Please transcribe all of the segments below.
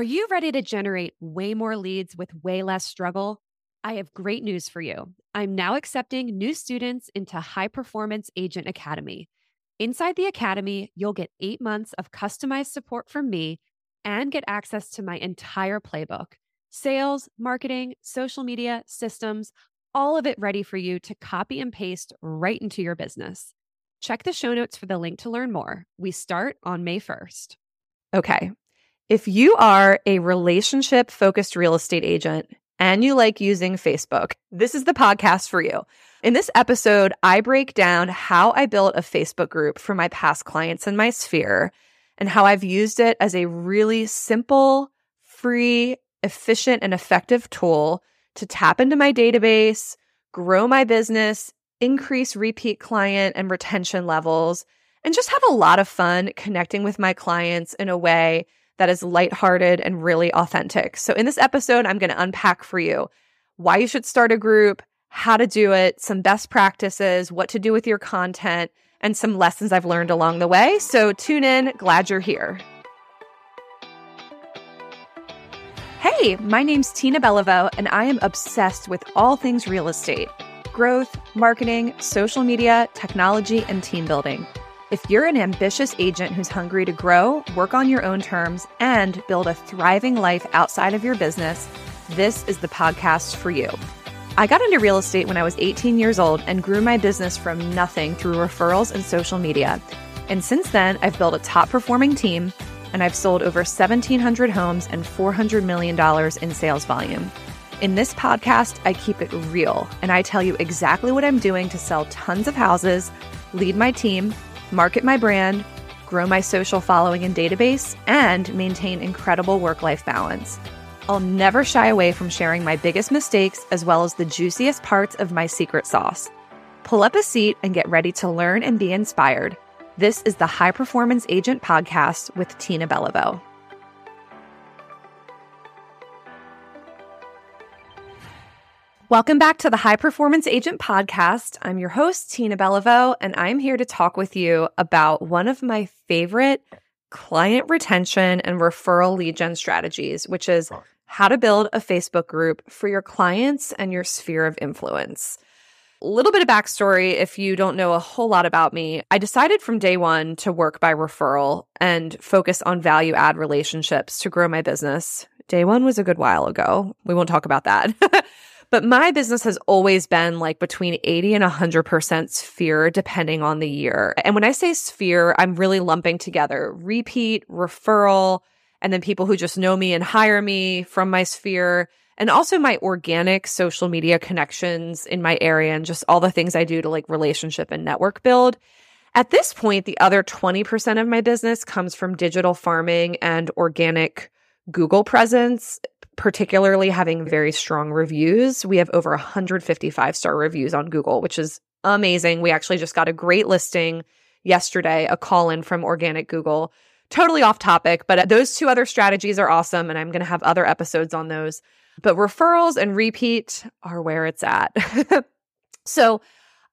Are you ready to generate way more leads with way less struggle? I have great news for you. I'm now accepting new students into High Performance Agent Academy. Inside the Academy, you'll get eight months of customized support from me and get access to my entire playbook sales, marketing, social media, systems, all of it ready for you to copy and paste right into your business. Check the show notes for the link to learn more. We start on May 1st. Okay. If you are a relationship focused real estate agent and you like using Facebook, this is the podcast for you. In this episode, I break down how I built a Facebook group for my past clients in my sphere and how I've used it as a really simple, free, efficient, and effective tool to tap into my database, grow my business, increase repeat client and retention levels, and just have a lot of fun connecting with my clients in a way that is lighthearted and really authentic. So, in this episode, I'm going to unpack for you why you should start a group, how to do it, some best practices, what to do with your content, and some lessons I've learned along the way. So, tune in. Glad you're here. Hey, my name's Tina Beliveau, and I am obsessed with all things real estate growth, marketing, social media, technology, and team building. If you're an ambitious agent who's hungry to grow, work on your own terms, and build a thriving life outside of your business, this is the podcast for you. I got into real estate when I was 18 years old and grew my business from nothing through referrals and social media. And since then, I've built a top performing team and I've sold over 1,700 homes and $400 million in sales volume. In this podcast, I keep it real and I tell you exactly what I'm doing to sell tons of houses, lead my team, market my brand, grow my social following and database, and maintain incredible work life balance. I'll never shy away from sharing my biggest mistakes as well as the juiciest parts of my secret sauce. Pull up a seat and get ready to learn and be inspired. This is the High Performance Agent Podcast with Tina Beliveau. Welcome back to the High Performance Agent Podcast. I'm your host, Tina Beliveau, and I'm here to talk with you about one of my favorite client retention and referral lead gen strategies, which is how to build a Facebook group for your clients and your sphere of influence. A little bit of backstory if you don't know a whole lot about me. I decided from day one to work by referral and focus on value add relationships to grow my business. Day one was a good while ago. We won't talk about that. But my business has always been like between 80 and 100% sphere, depending on the year. And when I say sphere, I'm really lumping together repeat, referral, and then people who just know me and hire me from my sphere. And also my organic social media connections in my area and just all the things I do to like relationship and network build. At this point, the other 20% of my business comes from digital farming and organic Google presence particularly having very strong reviews. We have over 155 star reviews on Google, which is amazing. We actually just got a great listing yesterday, a call in from organic Google. Totally off topic, but those two other strategies are awesome. And I'm going to have other episodes on those. But referrals and repeat are where it's at. so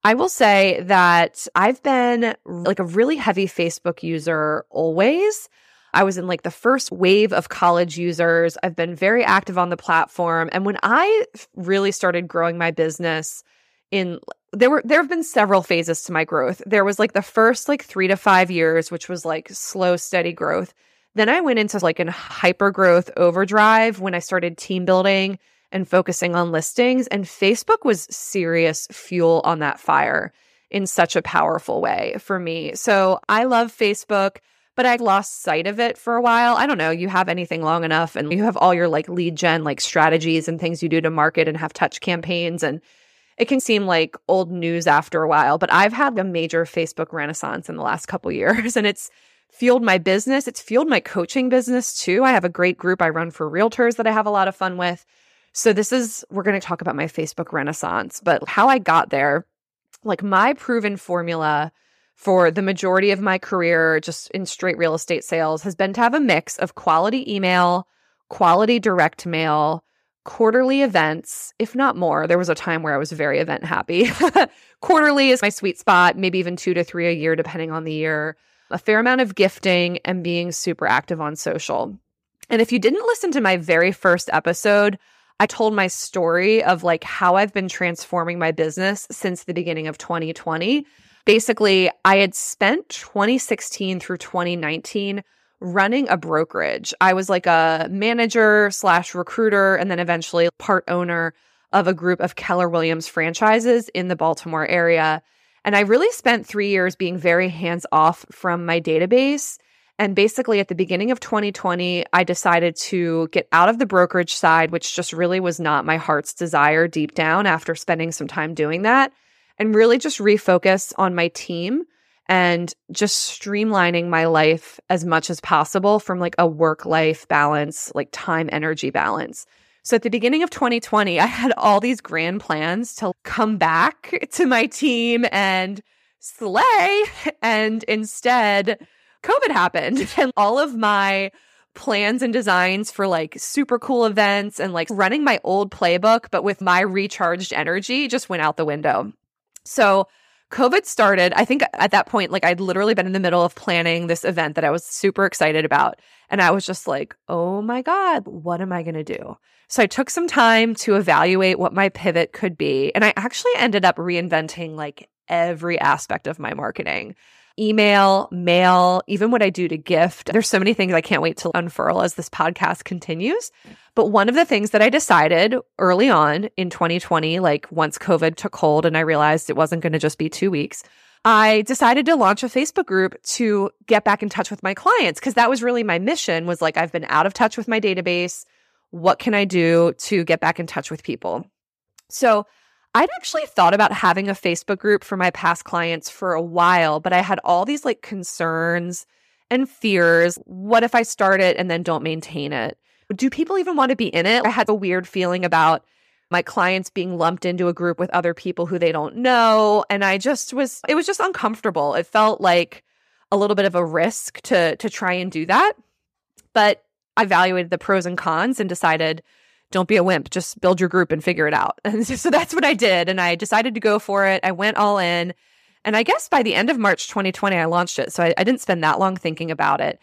I will say that I've been like a really heavy Facebook user always. I was in like the first wave of college users. I've been very active on the platform. And when I really started growing my business in there were there have been several phases to my growth. There was like the first like 3 to 5 years which was like slow steady growth. Then I went into like an hyper growth overdrive when I started team building and focusing on listings and Facebook was serious fuel on that fire in such a powerful way for me. So I love Facebook but I lost sight of it for a while. I don't know. You have anything long enough and you have all your like lead gen, like strategies and things you do to market and have touch campaigns. And it can seem like old news after a while, but I've had a major Facebook renaissance in the last couple years and it's fueled my business. It's fueled my coaching business too. I have a great group I run for realtors that I have a lot of fun with. So this is, we're going to talk about my Facebook renaissance, but how I got there, like my proven formula for the majority of my career, just in straight real estate sales, has been to have a mix of quality email, quality direct mail, quarterly events, if not more. There was a time where I was very event happy. quarterly is my sweet spot, maybe even two to three a year, depending on the year. A fair amount of gifting and being super active on social. And if you didn't listen to my very first episode, I told my story of like how I've been transforming my business since the beginning of 2020. Basically, I had spent 2016 through 2019 running a brokerage. I was like a manager slash recruiter and then eventually part owner of a group of Keller Williams franchises in the Baltimore area. And I really spent three years being very hands off from my database. And basically, at the beginning of 2020, I decided to get out of the brokerage side, which just really was not my heart's desire deep down after spending some time doing that, and really just refocus on my team and just streamlining my life as much as possible from like a work life balance, like time energy balance. So at the beginning of 2020, I had all these grand plans to come back to my team and slay. And instead, COVID happened and all of my plans and designs for like super cool events and like running my old playbook, but with my recharged energy just went out the window. So COVID started. I think at that point, like I'd literally been in the middle of planning this event that I was super excited about. And I was just like, oh my God, what am I going to do? So I took some time to evaluate what my pivot could be. And I actually ended up reinventing like every aspect of my marketing email, mail, even what I do to gift. There's so many things I can't wait to unfurl as this podcast continues. But one of the things that I decided early on in 2020, like once COVID took hold and I realized it wasn't going to just be two weeks, I decided to launch a Facebook group to get back in touch with my clients because that was really my mission was like I've been out of touch with my database. What can I do to get back in touch with people? So I'd actually thought about having a Facebook group for my past clients for a while, but I had all these like concerns and fears. What if I start it and then don't maintain it? Do people even want to be in it? I had a weird feeling about my clients being lumped into a group with other people who they don't know. And I just was, it was just uncomfortable. It felt like a little bit of a risk to, to try and do that. But I evaluated the pros and cons and decided don't be a wimp. Just build your group and figure it out. And so that's what I did. And I decided to go for it. I went all in. And I guess by the end of March 2020, I launched it. So I, I didn't spend that long thinking about it.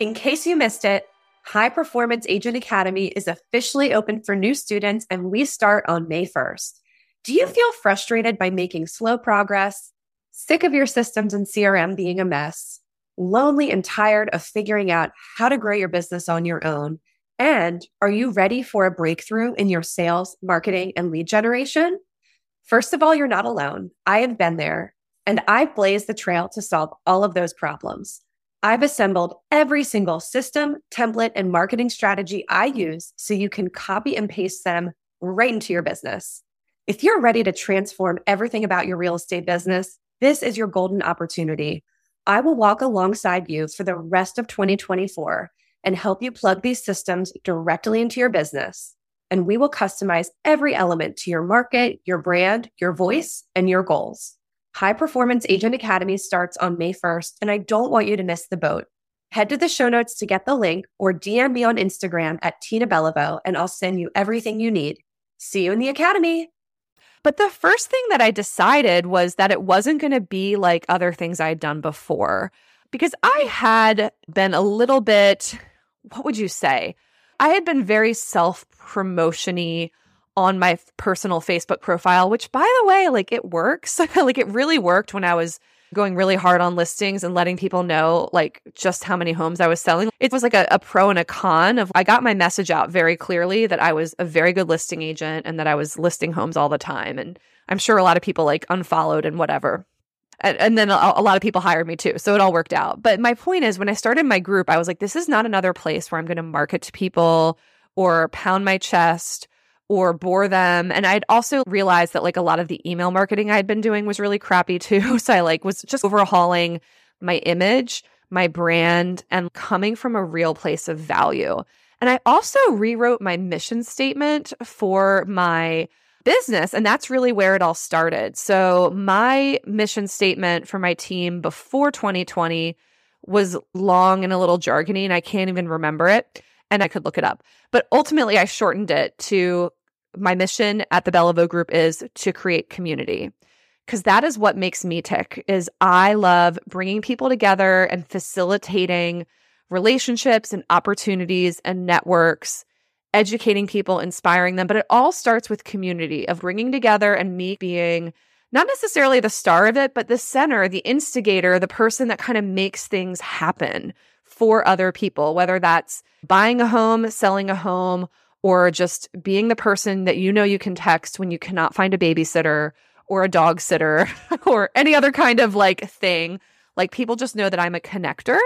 In case you missed it, High Performance Agent Academy is officially open for new students and we start on May 1st. Do you feel frustrated by making slow progress? Sick of your systems and CRM being a mess? Lonely and tired of figuring out how to grow your business on your own? And are you ready for a breakthrough in your sales, marketing, and lead generation? First of all, you're not alone. I have been there and I've blazed the trail to solve all of those problems. I've assembled every single system, template, and marketing strategy I use so you can copy and paste them right into your business. If you're ready to transform everything about your real estate business, this is your golden opportunity. I will walk alongside you for the rest of 2024 and help you plug these systems directly into your business. And we will customize every element to your market, your brand, your voice, and your goals. High Performance Agent Academy starts on May 1st, and I don't want you to miss the boat. Head to the show notes to get the link or DM me on Instagram at Tina Beliveau, and I'll send you everything you need. See you in the Academy. But the first thing that I decided was that it wasn't going to be like other things I had done before because I mm. had been a little bit, what would you say? I had been very self promotiony on my personal Facebook profile, which by the way, like it works. like it really worked when I was going really hard on listings and letting people know like just how many homes I was selling. It was like a, a, pro and a con of I got my message out very clearly that I was a very good listing agent and that I was listing homes all the time. And I'm sure a lot of people like unfollowed and whatever. And, and then a, a lot of people hired me too. So it all worked out. But my point is, when I started my group, I was like, this is not another place where I'm going to market to people or pound my chest or bore them. And I'd also realized that like a lot of the email marketing I'd been doing was really crappy too. So I like was just overhauling my image, my brand, and coming from a real place of value. And I also rewrote my mission statement for my business. And that's really where it all started. So my mission statement for my team before 2020 was long and a little jargony, and I can't even remember it. And I could look it up. But ultimately, I shortened it to my mission at the Beliveau Group is to create community. because that is what makes me tick is I love bringing people together and facilitating relationships and opportunities and networks, educating people, inspiring them. But it all starts with community of bringing together and me being not necessarily the star of it, but the center, the instigator, the person that kind of makes things happen for other people, whether that's buying a home, selling a home, or just being the person that you know you can text when you cannot find a babysitter or a dog sitter or any other kind of like thing. Like people just know that I'm a connector.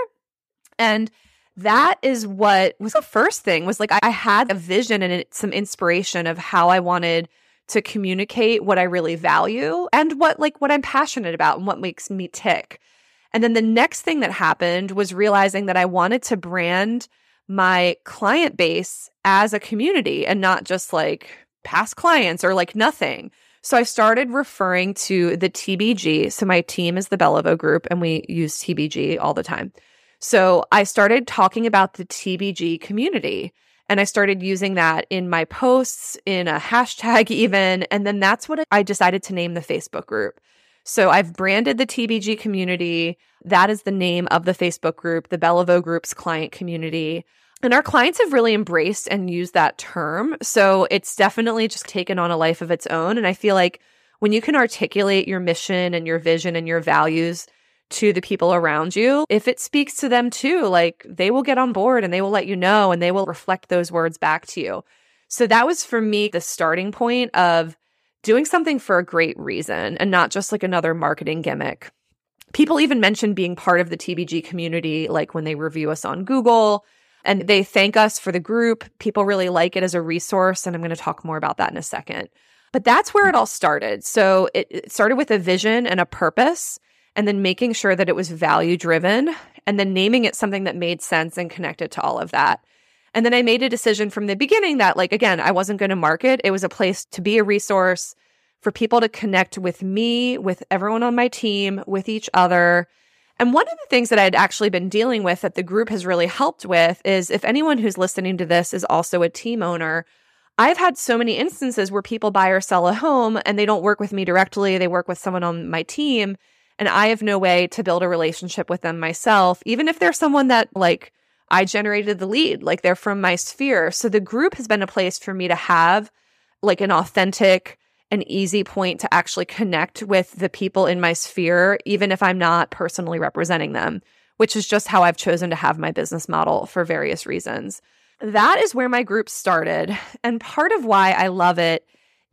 And that is what was the first thing was like I had a vision and some inspiration of how I wanted to communicate what I really value and what like what I'm passionate about and what makes me tick. And then the next thing that happened was realizing that I wanted to brand my client base as a community and not just like past clients or like nothing. So I started referring to the TBG. So my team is the Beliveau group and we use TBG all the time. So I started talking about the TBG community and I started using that in my posts, in a hashtag, even. And then that's what I decided to name the Facebook group. So I've branded the TBG community. That is the name of the Facebook group, the Beliveau Group's client community. And our clients have really embraced and used that term. So it's definitely just taken on a life of its own. And I feel like when you can articulate your mission and your vision and your values to the people around you, if it speaks to them too, like they will get on board and they will let you know and they will reflect those words back to you. So that was for me the starting point of doing something for a great reason and not just like another marketing gimmick. People even mention being part of the TBG community, like when they review us on Google and they thank us for the group. People really like it as a resource. And I'm going to talk more about that in a second. But that's where it all started. So it, it started with a vision and a purpose and then making sure that it was value driven and then naming it something that made sense and connected to all of that. And then I made a decision from the beginning that, like, again, I wasn't going to market. It was a place to be a resource for people to connect with me, with everyone on my team, with each other. And one of the things that I'd actually been dealing with that the group has really helped with is if anyone who's listening to this is also a team owner, I've had so many instances where people buy or sell a home and they don't work with me directly, they work with someone on my team and I have no way to build a relationship with them myself, even if they're someone that like I generated the lead, like they're from my sphere. So the group has been a place for me to have like an authentic, an easy point to actually connect with the people in my sphere, even if I'm not personally representing them, which is just how I've chosen to have my business model for various reasons. That is where my group started. And part of why I love it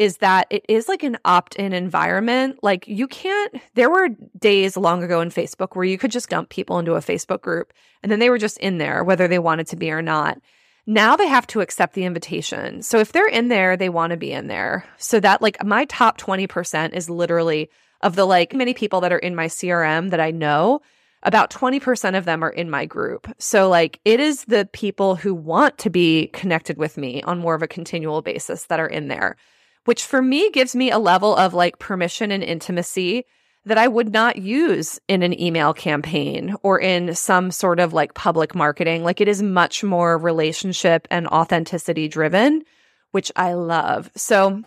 is that it is like an opt in environment. Like you can't, there were days long ago in Facebook where you could just dump people into a Facebook group and then they were just in there, whether they wanted to be or not. Now they have to accept the invitation. So if they're in there, they want to be in there. So that like my top 20% is literally of the like many people that are in my CRM that I know, about 20% of them are in my group. So like it is the people who want to be connected with me on more of a continual basis that are in there which for me gives me a level of like permission and intimacy that I would not use in an email campaign or in some sort of like public marketing. Like it is much more relationship and authenticity driven, which I love. So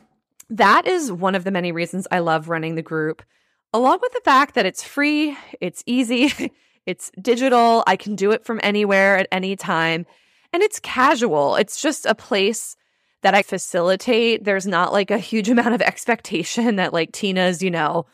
that is one of the many reasons I love running the group, along with the fact that it's free, it's easy, it's digital. I can do it from anywhere at any time, and it's casual. It's just a place that I facilitate. There's not like a huge amount of expectation that like Tina's, you know,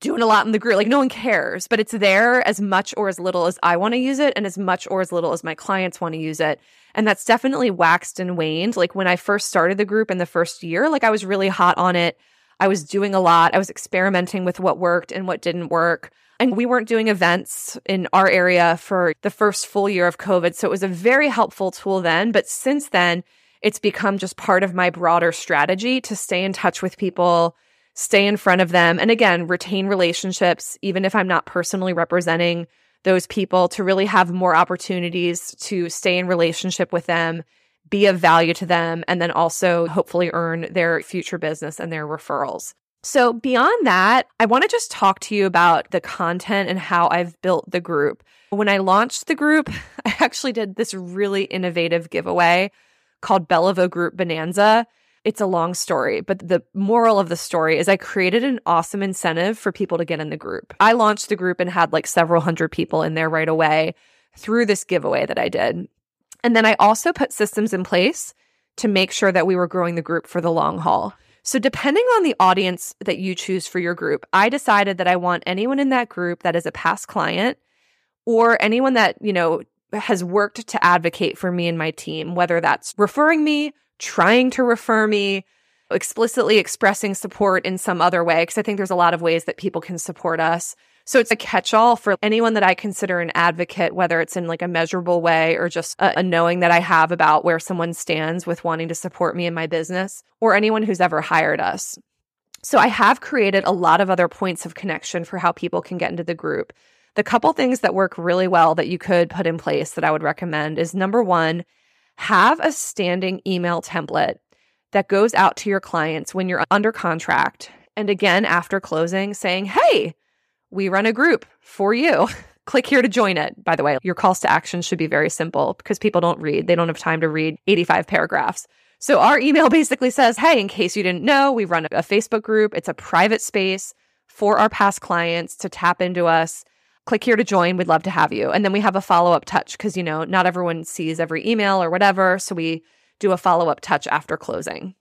doing a lot in the group. Like no one cares, but it's there as much or as little as I want to use it and as much or as little as my clients want to use it. And that's definitely waxed and waned. Like when I first started the group in the first year, like I was really hot on it. I was doing a lot. I was experimenting with what worked and what didn't work. And we weren't doing events in our area for the first full year of COVID. So it was a very helpful tool then. But since then, it's become just part of my broader strategy to stay in touch with people, stay in front of them, and again, retain relationships, even if I'm not personally representing those people, to really have more opportunities to stay in relationship with them, be of value to them, and then also hopefully earn their future business and their referrals. So, beyond that, I want to just talk to you about the content and how I've built the group. When I launched the group, I actually did this really innovative giveaway called Beliveau Group Bonanza. it's a long story, but the moral of the story is I created an awesome incentive for people to get in the group. I launched the group and had like several hundred people in there right away through this giveaway that I did. And then I also put systems in place to make sure that we were growing the group for the long haul. So, depending on the audience that you choose for your group, I decided that I want anyone in that group that is a past client or anyone that, you know, has worked to advocate for me and my team, whether that's referring me, trying to refer me, explicitly expressing support in some other way. Cause I think there's a lot of ways that people can support us. So it's a catch all for anyone that I consider an advocate, whether it's in like a measurable way or just a, a, knowing that I have about where someone stands with wanting to support me in my business or anyone who's ever hired us. So I have created a lot of other points of connection for how people can get into the group. The couple things that work really well that you could put in place that I would recommend is number one, have a standing email template that goes out to your clients when you're under contract. And again, after closing, saying, Hey, we run a group for you. Click here to join it. By the way, your calls to action should be very simple because people don't read. They don't have time to read 85 paragraphs. So our email basically says, Hey, in case you didn't know, we run a Facebook group. It's a private space for our past clients to tap into us. Click here to join. We'd love to have you. And then we have a follow up touch because, you know, not everyone sees every email or whatever. So we do a follow up touch after closing.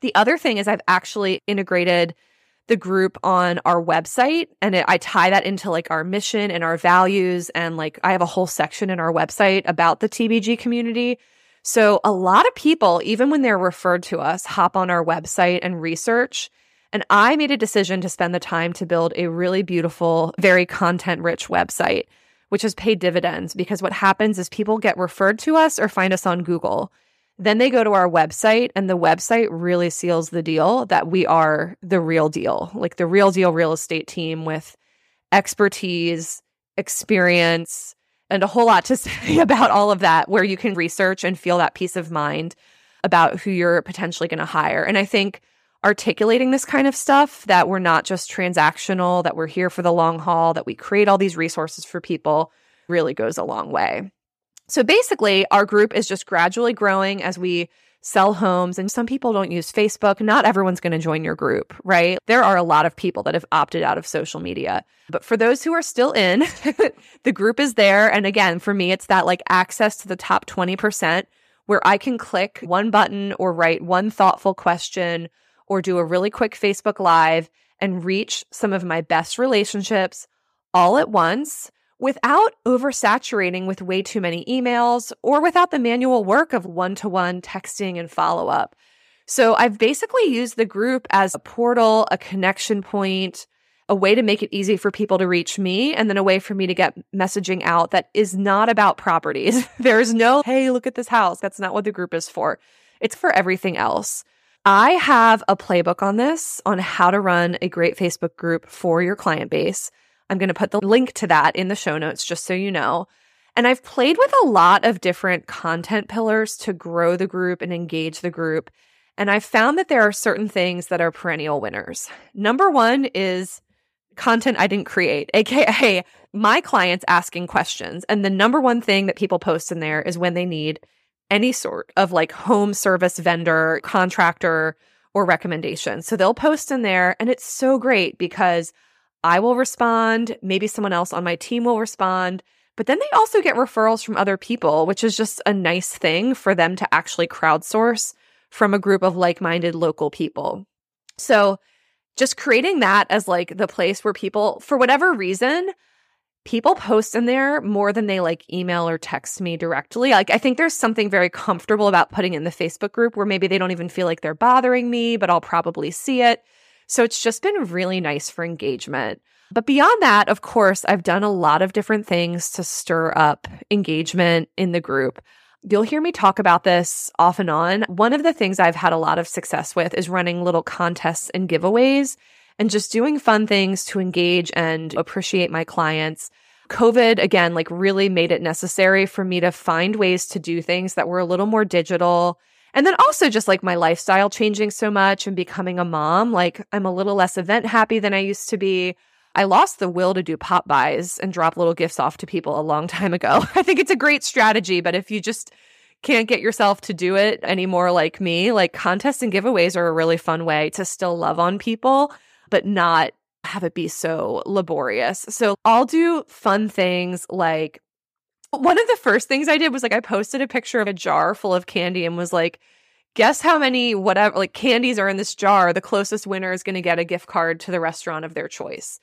The other thing is, I've actually integrated the group on our website and it, I tie that into like our mission and our values. And like I have a whole section in our website about the TBG community. So a lot of people, even when they're referred to us, hop on our website and research. And I made a decision to spend the time to build a really beautiful, very content rich website, which has paid dividends because what happens is people get referred to us or find us on Google. Then they go to our website, and the website really seals the deal that we are the real deal, like the real deal real estate team with expertise, experience, and a whole lot to say about all of that, where you can research and feel that peace of mind about who you're potentially going to hire. And I think articulating this kind of stuff that we're not just transactional, that we're here for the long haul, that we create all these resources for people really goes a long way. So basically, our group is just gradually growing as we sell homes. And some people don't use Facebook. Not everyone's going to join your group, right? There are a lot of people that have opted out of social media. But for those who are still in, the group is there. And again, for me, it's that like access to the top 20% where I can click one button or write one thoughtful question or do a really quick Facebook Live and reach some of my best relationships all at once without oversaturating with way too many emails or without the manual work of one to one texting and follow up. So I've basically used the group as a portal, a connection point, a way to make it easy for people to reach me, and then a way for me to get messaging out that is not about properties. There's no, hey, look at this house. That's not what the group is for. It's for everything else. I have a playbook on this on how to run a great Facebook group for your client base. I'm going to put the link to that in the show notes just so you know. And I've played with a lot of different content pillars to grow the group and engage the group. And I've found that there are certain things that are perennial winners. Number one is content I didn't create, AKA my clients asking questions. And the number one thing that people post in there is when they need any sort of like home service vendor, contractor, or recommendation. So they'll post in there. And it's so great because I will respond. Maybe someone else on my team will respond. But then they also get referrals from other people, which is just a nice thing for them to actually crowdsource from a group of like minded local people. So just creating that as like the place where people, for whatever reason, people post in there more than they like email or text me directly. Like, I think there's something very comfortable about putting in the Facebook group where maybe they don't even feel like they're bothering me, but I'll probably see it. So it's just been really nice for engagement. But beyond that, of course, I've done a lot of different things to stir up engagement in the group. You'll hear me talk about this off and on. One of the things I've had a lot of success with is running little contests and giveaways and just doing fun things to engage and appreciate my clients. COVID, again, like really made it necessary for me to find ways to do things that were a little more digital and then also just like my lifestyle changing so much and becoming a mom, like I'm a little less event happy than I used to be. I lost the will to do pop bys and drop little gifts off to people a long time ago. I think it's a great strategy, but if you just can't get yourself to do it anymore like me, like contests and giveaways are a really fun way to still love on people, but not have it be so laborious. So I'll do fun things like one of the first things I did was like I posted a picture of a jar full of candy and was like, guess how many whatever like candies are in this jar. The closest winner is going to get a gift card to the restaurant of their choice.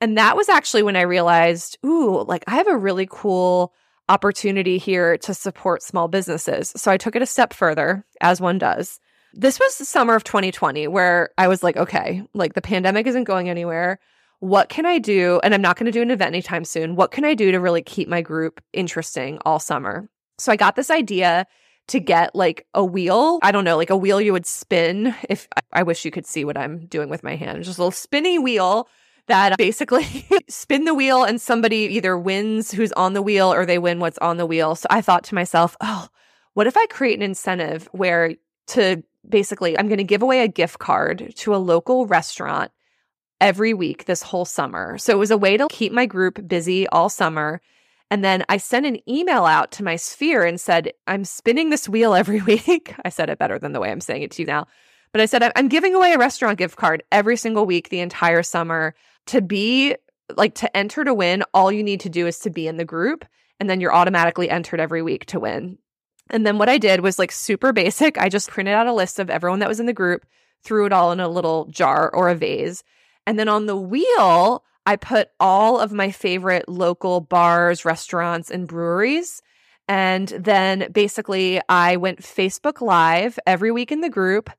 And that was actually when I realized, ooh, like I have a really cool opportunity here to support small businesses. So I took it a step further, as one does. This was the summer of 2020 where I was like, okay, like the pandemic isn't going anywhere. What can I do? And I'm not going to do an event anytime soon. What can I do to really keep my group interesting all summer? So I got this idea to get like a wheel. I don't know, like a wheel you would spin. If I wish you could see what I'm doing with my hand, just a little spinny wheel that basically spin the wheel and somebody either wins who's on the wheel or they win what's on the wheel. So I thought to myself, oh, what if I create an incentive where to basically, I'm going to give away a gift card to a local restaurant every week this whole summer. So it was a way to keep my group busy all summer. And then I sent an email out to my sphere and said, I'm spinning this wheel every week. I said it better than the way I'm saying it to you now. But I said, I'm giving away a restaurant gift card every single week the entire summer to be like to enter to win. All you need to do is to be in the group. And then you're automatically entered every week to win. And then what I did was like super basic. I just printed out a list of everyone that was in the group, threw it all in a little jar or a vase. And then on the wheel, I put all of my favorite local bars, restaurants, and breweries. And then basically, I went Facebook Live every week in the group.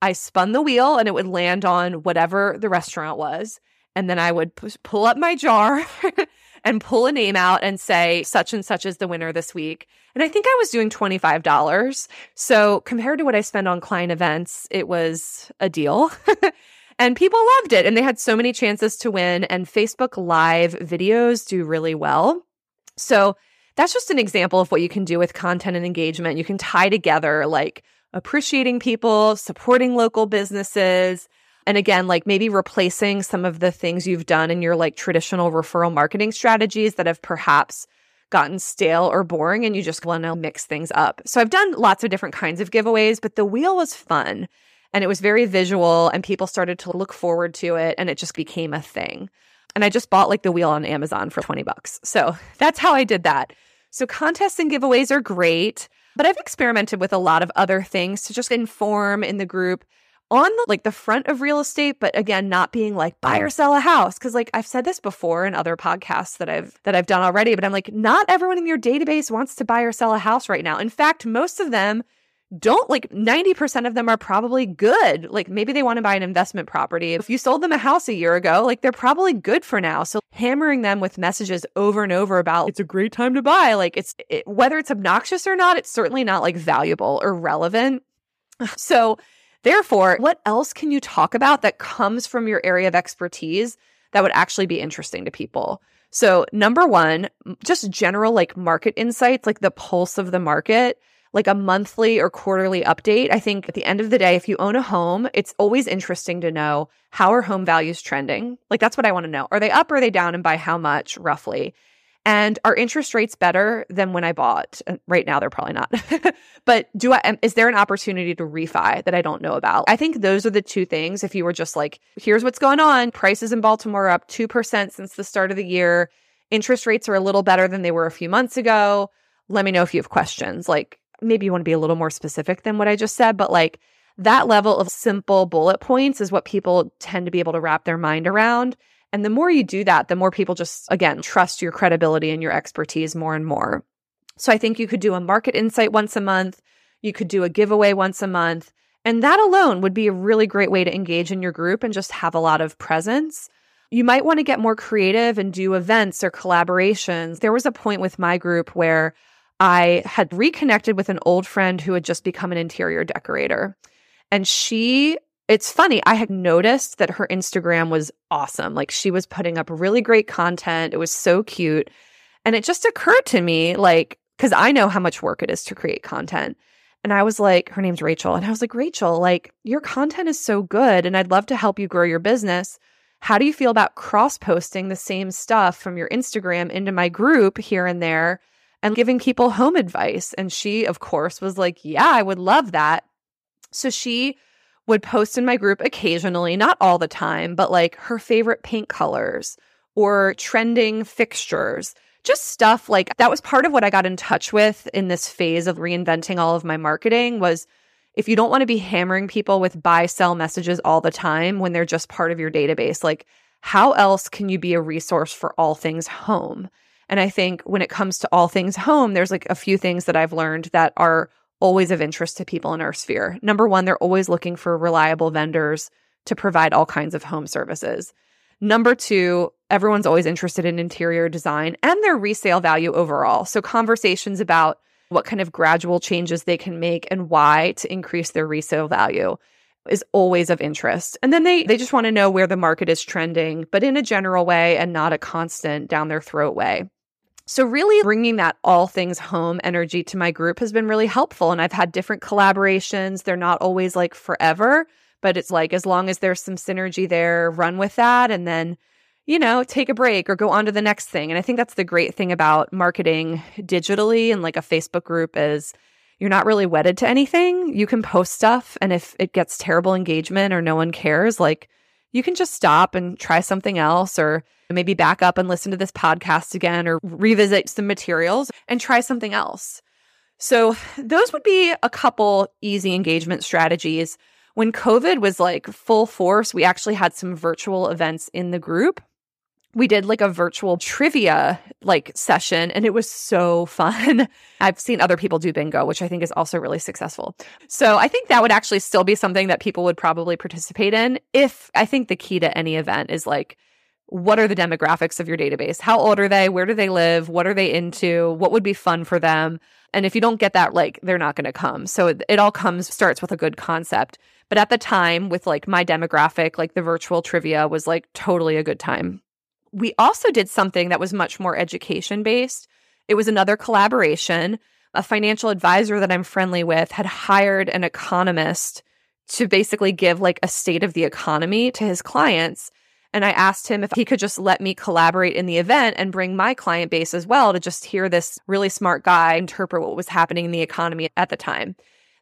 I spun the wheel and it would land on whatever the restaurant was. And then I would pull up my jar and pull a name out and say, such and such is the winner this week. And I think I was doing $25. So compared to what I spend on client events, it was a deal. and people loved it. And they had so many chances to win. And Facebook Live videos do really well. So that's just an example of what you can do with content and engagement. You can tie together like appreciating people, supporting local businesses, and again, like maybe replacing some of the things you've done in your like traditional referral marketing strategies that have perhaps gotten stale or boring and you just want to mix things up. So I've done lots of different kinds of giveaways, but the wheel was fun and it was very visual and people started to look forward to it and it just became a thing. And I just bought like the wheel on Amazon for 20 bucks. So that's how I did that. So contests and giveaways are great, but I've experimented with a lot of other things to just inform in the group on the, like the front of real estate but again not being like buy or sell a house. Cuz like I've said this before in other podcasts that I've that I've done already but I'm like not everyone in your database wants to buy or sell a house right now. In fact most of them don't like 90% of them are probably good. Like maybe they want to buy an investment property. If you sold them a house a year ago like they're probably good for now. So hammering them with messages over and over about it's a great time to buy. Like it's it, whether it's obnoxious or not it's certainly not like valuable or relevant. So Therefore, what else can you talk about that comes from your area of expertise that would actually be interesting to people? So, number one, just general like market insights, like the pulse of the market, like a monthly or quarterly update. I think at the end of the day, if you own a home, it's always interesting to know how are home values trending? Like, that's what I want to know. Are they up or are they down and by how much roughly? And are interest rates better than when I bought? Uh, right now, they're probably not. but do I, is there an opportunity to refi that I don't know about? I think those are the two things. If you were just like, here's what's going on prices in Baltimore are up 2% since the start of the year, interest rates are a little better than they were a few months ago. Let me know if you have questions. Like, maybe you want to be a little more specific than what I just said, but like, that level of simple bullet points is what people tend to be able to wrap their mind around. And the more you do that, the more people just, again, trust your credibility and your expertise more and more. So I think you could do a market insight once a month. You could do a giveaway once a month. And that alone would be a really great way to engage in your group and just have a lot of presence. You might want to get more creative and do events or collaborations. There was a point with my group where I had reconnected with an old friend who had just become an interior decorator. And she it's funny. I had noticed that her Instagram was awesome. Like she was putting up really great content. It was so cute. And it just occurred to me, like, because I know how much work it is to create content. And I was like, her name's Rachel. And I was like, Rachel, like, your content is so good and I'd love to help you grow your business. How do you feel about cross posting the same stuff from your Instagram into my group here and there? and giving people home advice. And she, of course, was like, Yeah, I would love that. So she would post in my group occasionally, not all the time, but like her favorite paint colors or trending fixtures. Just stuff like that was part of what I got in touch with in this phase of reinventing all of my marketing was if you don't want to be hammering people with buy sell messages all the time when they're just part of your database, like how else can you be a resource for all things home? And I think when it comes to all things home, there's like a few things that I've learned that are always of interest to people in our sphere. Number one, they're always looking for reliable vendors to provide all kinds of home services. Number two, everyone's always interested in interior design and their resale value overall. So, conversations about what kind of gradual changes they can make and why to increase their resale value is always of interest. And then they they just want to know where the market is trending, but in a general way and not a constant down their throat way. So, really bringing that all things home energy to my group has been really helpful. And I've had different collaborations. They're not always like forever, but it's like as long as there's some synergy there, run with that and then, you know, take a break or go on to the next thing. And I think that's the great thing about marketing digitally and like a Facebook group is you're not really wedded to anything. You can post stuff. And if it gets terrible engagement or no one cares, like you can just stop and try something else or maybe back up and listen to this podcast again or revisit some materials and try something else. So, those would be a couple easy engagement strategies. When COVID was like full force, we actually had some virtual events in the group. We did like a virtual trivia like session and it was so fun. I've seen other people do bingo, which I think is also really successful. So I think that would actually still be something that people would probably participate in if I think the key to any event is like what are the demographics of your database? How old are they? Where do they live? What are they into? What would be fun for them? And if you don't get that, like they're not going to come. So it, it all comes, starts with a good concept. But at the time, with like my demographic, like the virtual trivia was like totally a good time. We also did something that was much more education based. It was another collaboration. A financial advisor that I'm friendly with had hired an economist to basically give like a state of the economy to his clients. And I asked him if he could just let me collaborate in the event and bring my client base as well to just hear this really smart guy interpret what was happening in the economy at the time.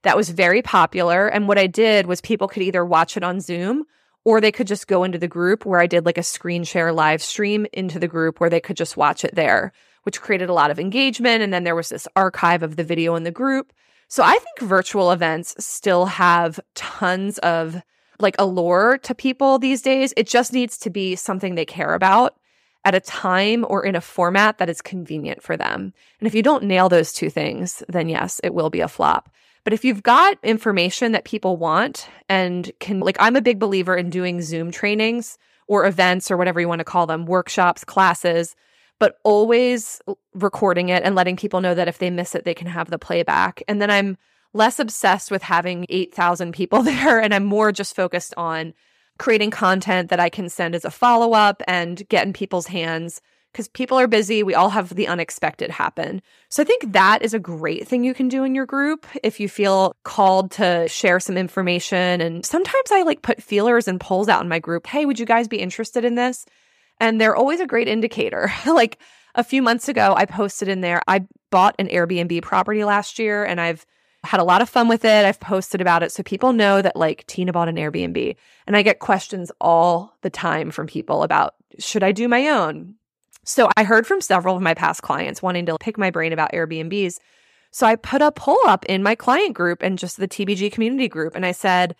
That was very popular. And what I did was people could either watch it on Zoom or they could just go into the group where I did like a screen share live stream into the group where they could just watch it there, which created a lot of engagement. And then there was this archive of the video in the group. So I think virtual events still have tons of like allure to people these days. It just needs to be something they care about at a time or in a format that is convenient for them. And if you don't nail those two things, then yes, it will be a flop. But if you've got information that people want and can, like, I'm a big believer in doing Zoom trainings or events or whatever you want to call them, workshops, classes, but always recording it and letting people know that if they miss it, they can have the playback. And then I'm less obsessed with having 8,000 people there. And I'm more just focused on creating content that I can send as a follow up and get in people's hands because people are busy. We all have the unexpected happen. So I think that is a great thing you can do in your group if you feel called to share some information. And sometimes I like put feelers and polls out in my group. Hey, would you guys be interested in this? And they're always a great indicator. like a few months ago, I posted in there, I bought an Airbnb property last year and I've had a lot of fun with it. I've posted about it so people know that like Tina bought an Airbnb. And I get questions all the time from people about should I do my own? So I heard from several of my past clients wanting to pick my brain about Airbnbs. So I put a poll up in my client group and just the TBG community group and I said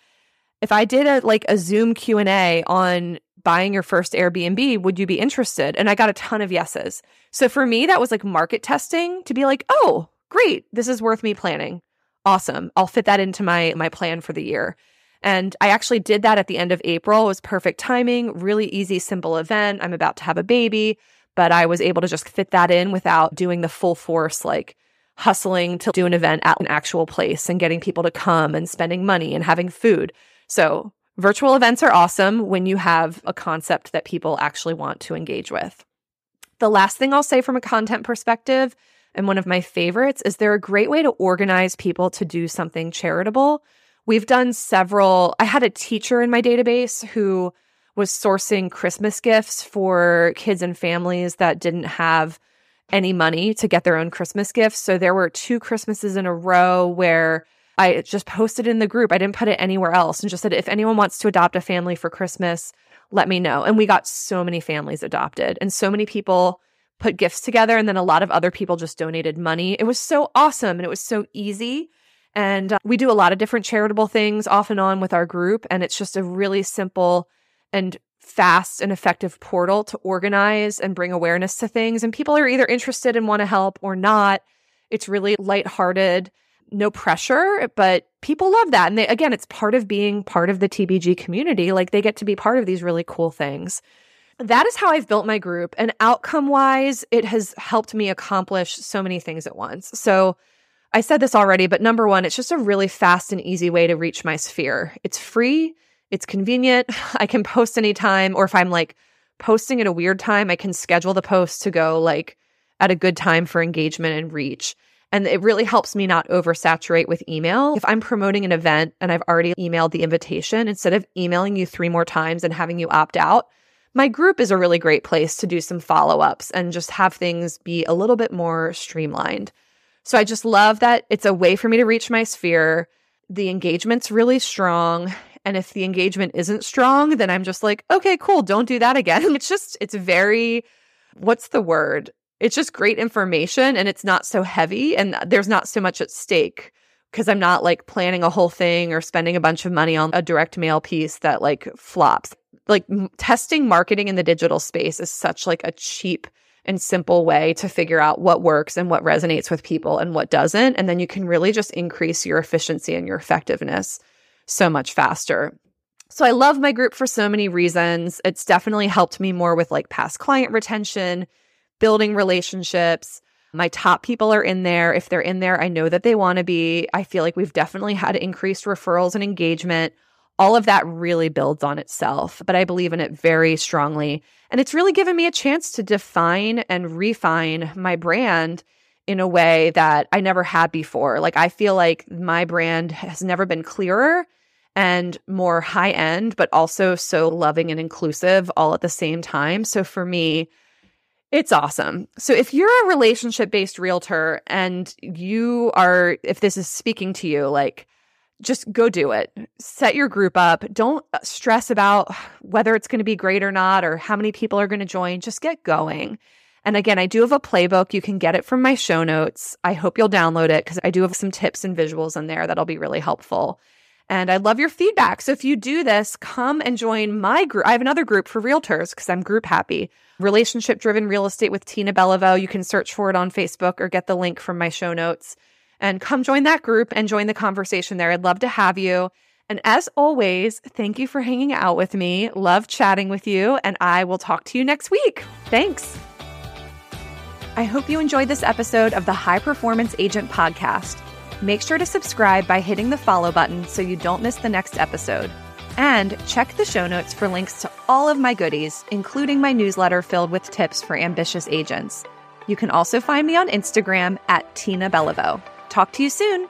if I did a like a Zoom Q&A on buying your first Airbnb, would you be interested? And I got a ton of yeses. So for me that was like market testing to be like, "Oh, great. This is worth me planning." awesome. I'll fit that into my my plan for the year. And I actually did that at the end of April. It was perfect timing, really easy, simple event. I'm about to have a baby, but I was able to just fit that in without doing the full force, like hustling to do an event at an actual place and getting people to come and spending money and having food. So virtual events are awesome when you have a concept that people actually want to engage with. The last thing I'll say from a content perspective and one of my favorites is they're a great way to organize people to do something charitable. We've done several. I had a teacher in my database who was sourcing Christmas gifts for kids and families that didn't have any money to get their own Christmas gifts. So there were two Christmases in a row where I just posted in the group. I didn't put it anywhere else and just said, if anyone wants to adopt a family for Christmas, let me know. And we got so many families adopted and so many people put gifts together. And then a lot of other people just donated money. It was so awesome and it was so easy. And uh, we do a lot of different charitable things off and on with our group. And it's just a really simple and fast and effective portal to organize and bring awareness to things. And people are either interested and want to help or not. It's really lighthearted, no pressure, but people love that. And they, again, it's part of being part of the TBG community. Like they get to be part of these really cool things. That is how I've built my group. And outcome wise, it has helped me accomplish so many things at once. So I said this already, but number one, it's just a really fast and easy way to reach my sphere. It's free, it's convenient. I can post anytime, or if I'm like posting at a weird time, I can schedule the post to go like at a good time for engagement and reach. And it really helps me not oversaturate with email. If I'm promoting an event and I've already emailed the invitation, instead of emailing you three more times and having you opt out, my group is a really great place to do some follow ups and just have things be a little bit more streamlined. So I just love that it's a way for me to reach my sphere. The engagement's really strong. And if the engagement isn't strong, then I'm just like, okay, cool, don't do that again. It's just, it's very, what's the word? It's just great information and it's not so heavy and there's not so much at stake because I'm not like planning a whole thing or spending a bunch of money on a direct mail piece that like flops. Like m- testing marketing in the digital space is such like a cheap and simple way to figure out what works and what resonates with people and what doesn't. And then you can really just increase your efficiency and your effectiveness so much faster. So I love my group for so many reasons. It's definitely helped me more with like past client retention, building relationships. My top people are in there. If they're in there, I know that they want to be. I feel like we've definitely had increased referrals and engagement all of that really builds on itself, but I believe in it very strongly. And it's really given me a chance to define and refine my brand in a way that I never had before. Like, I feel like my brand has never been clearer and more high end, but also so loving and inclusive all at the same time. So for me, it's awesome. So if you're a relationship based realtor and you are, if this is speaking to you, like, just go do it. Set your group up. Don't stress about whether it's going to be great or not or how many people are going to join. Just get going. And again, I do have a playbook. You can get it from my show notes. I hope you'll download it because I do have some tips and visuals in there that'll be really helpful. And I love your feedback. So if you do this, come and join my group. I have another group for realtors because I'm group happy. Relationship driven real estate with Tina Beliveau. You can search for it on Facebook or get the link from my show notes and come join that group and join the conversation there. I'd love to have you. And as always, thank you for hanging out with me. Love chatting with you, and I will talk to you next week. Thanks. I hope you enjoyed this episode of the High Performance Agent Podcast. Make sure to subscribe by hitting the follow button so you don't miss the next episode. And check the show notes for links to all of my goodies, including my newsletter filled with tips for ambitious agents. You can also find me on Instagram at Tina Beliveau. Talk to you soon.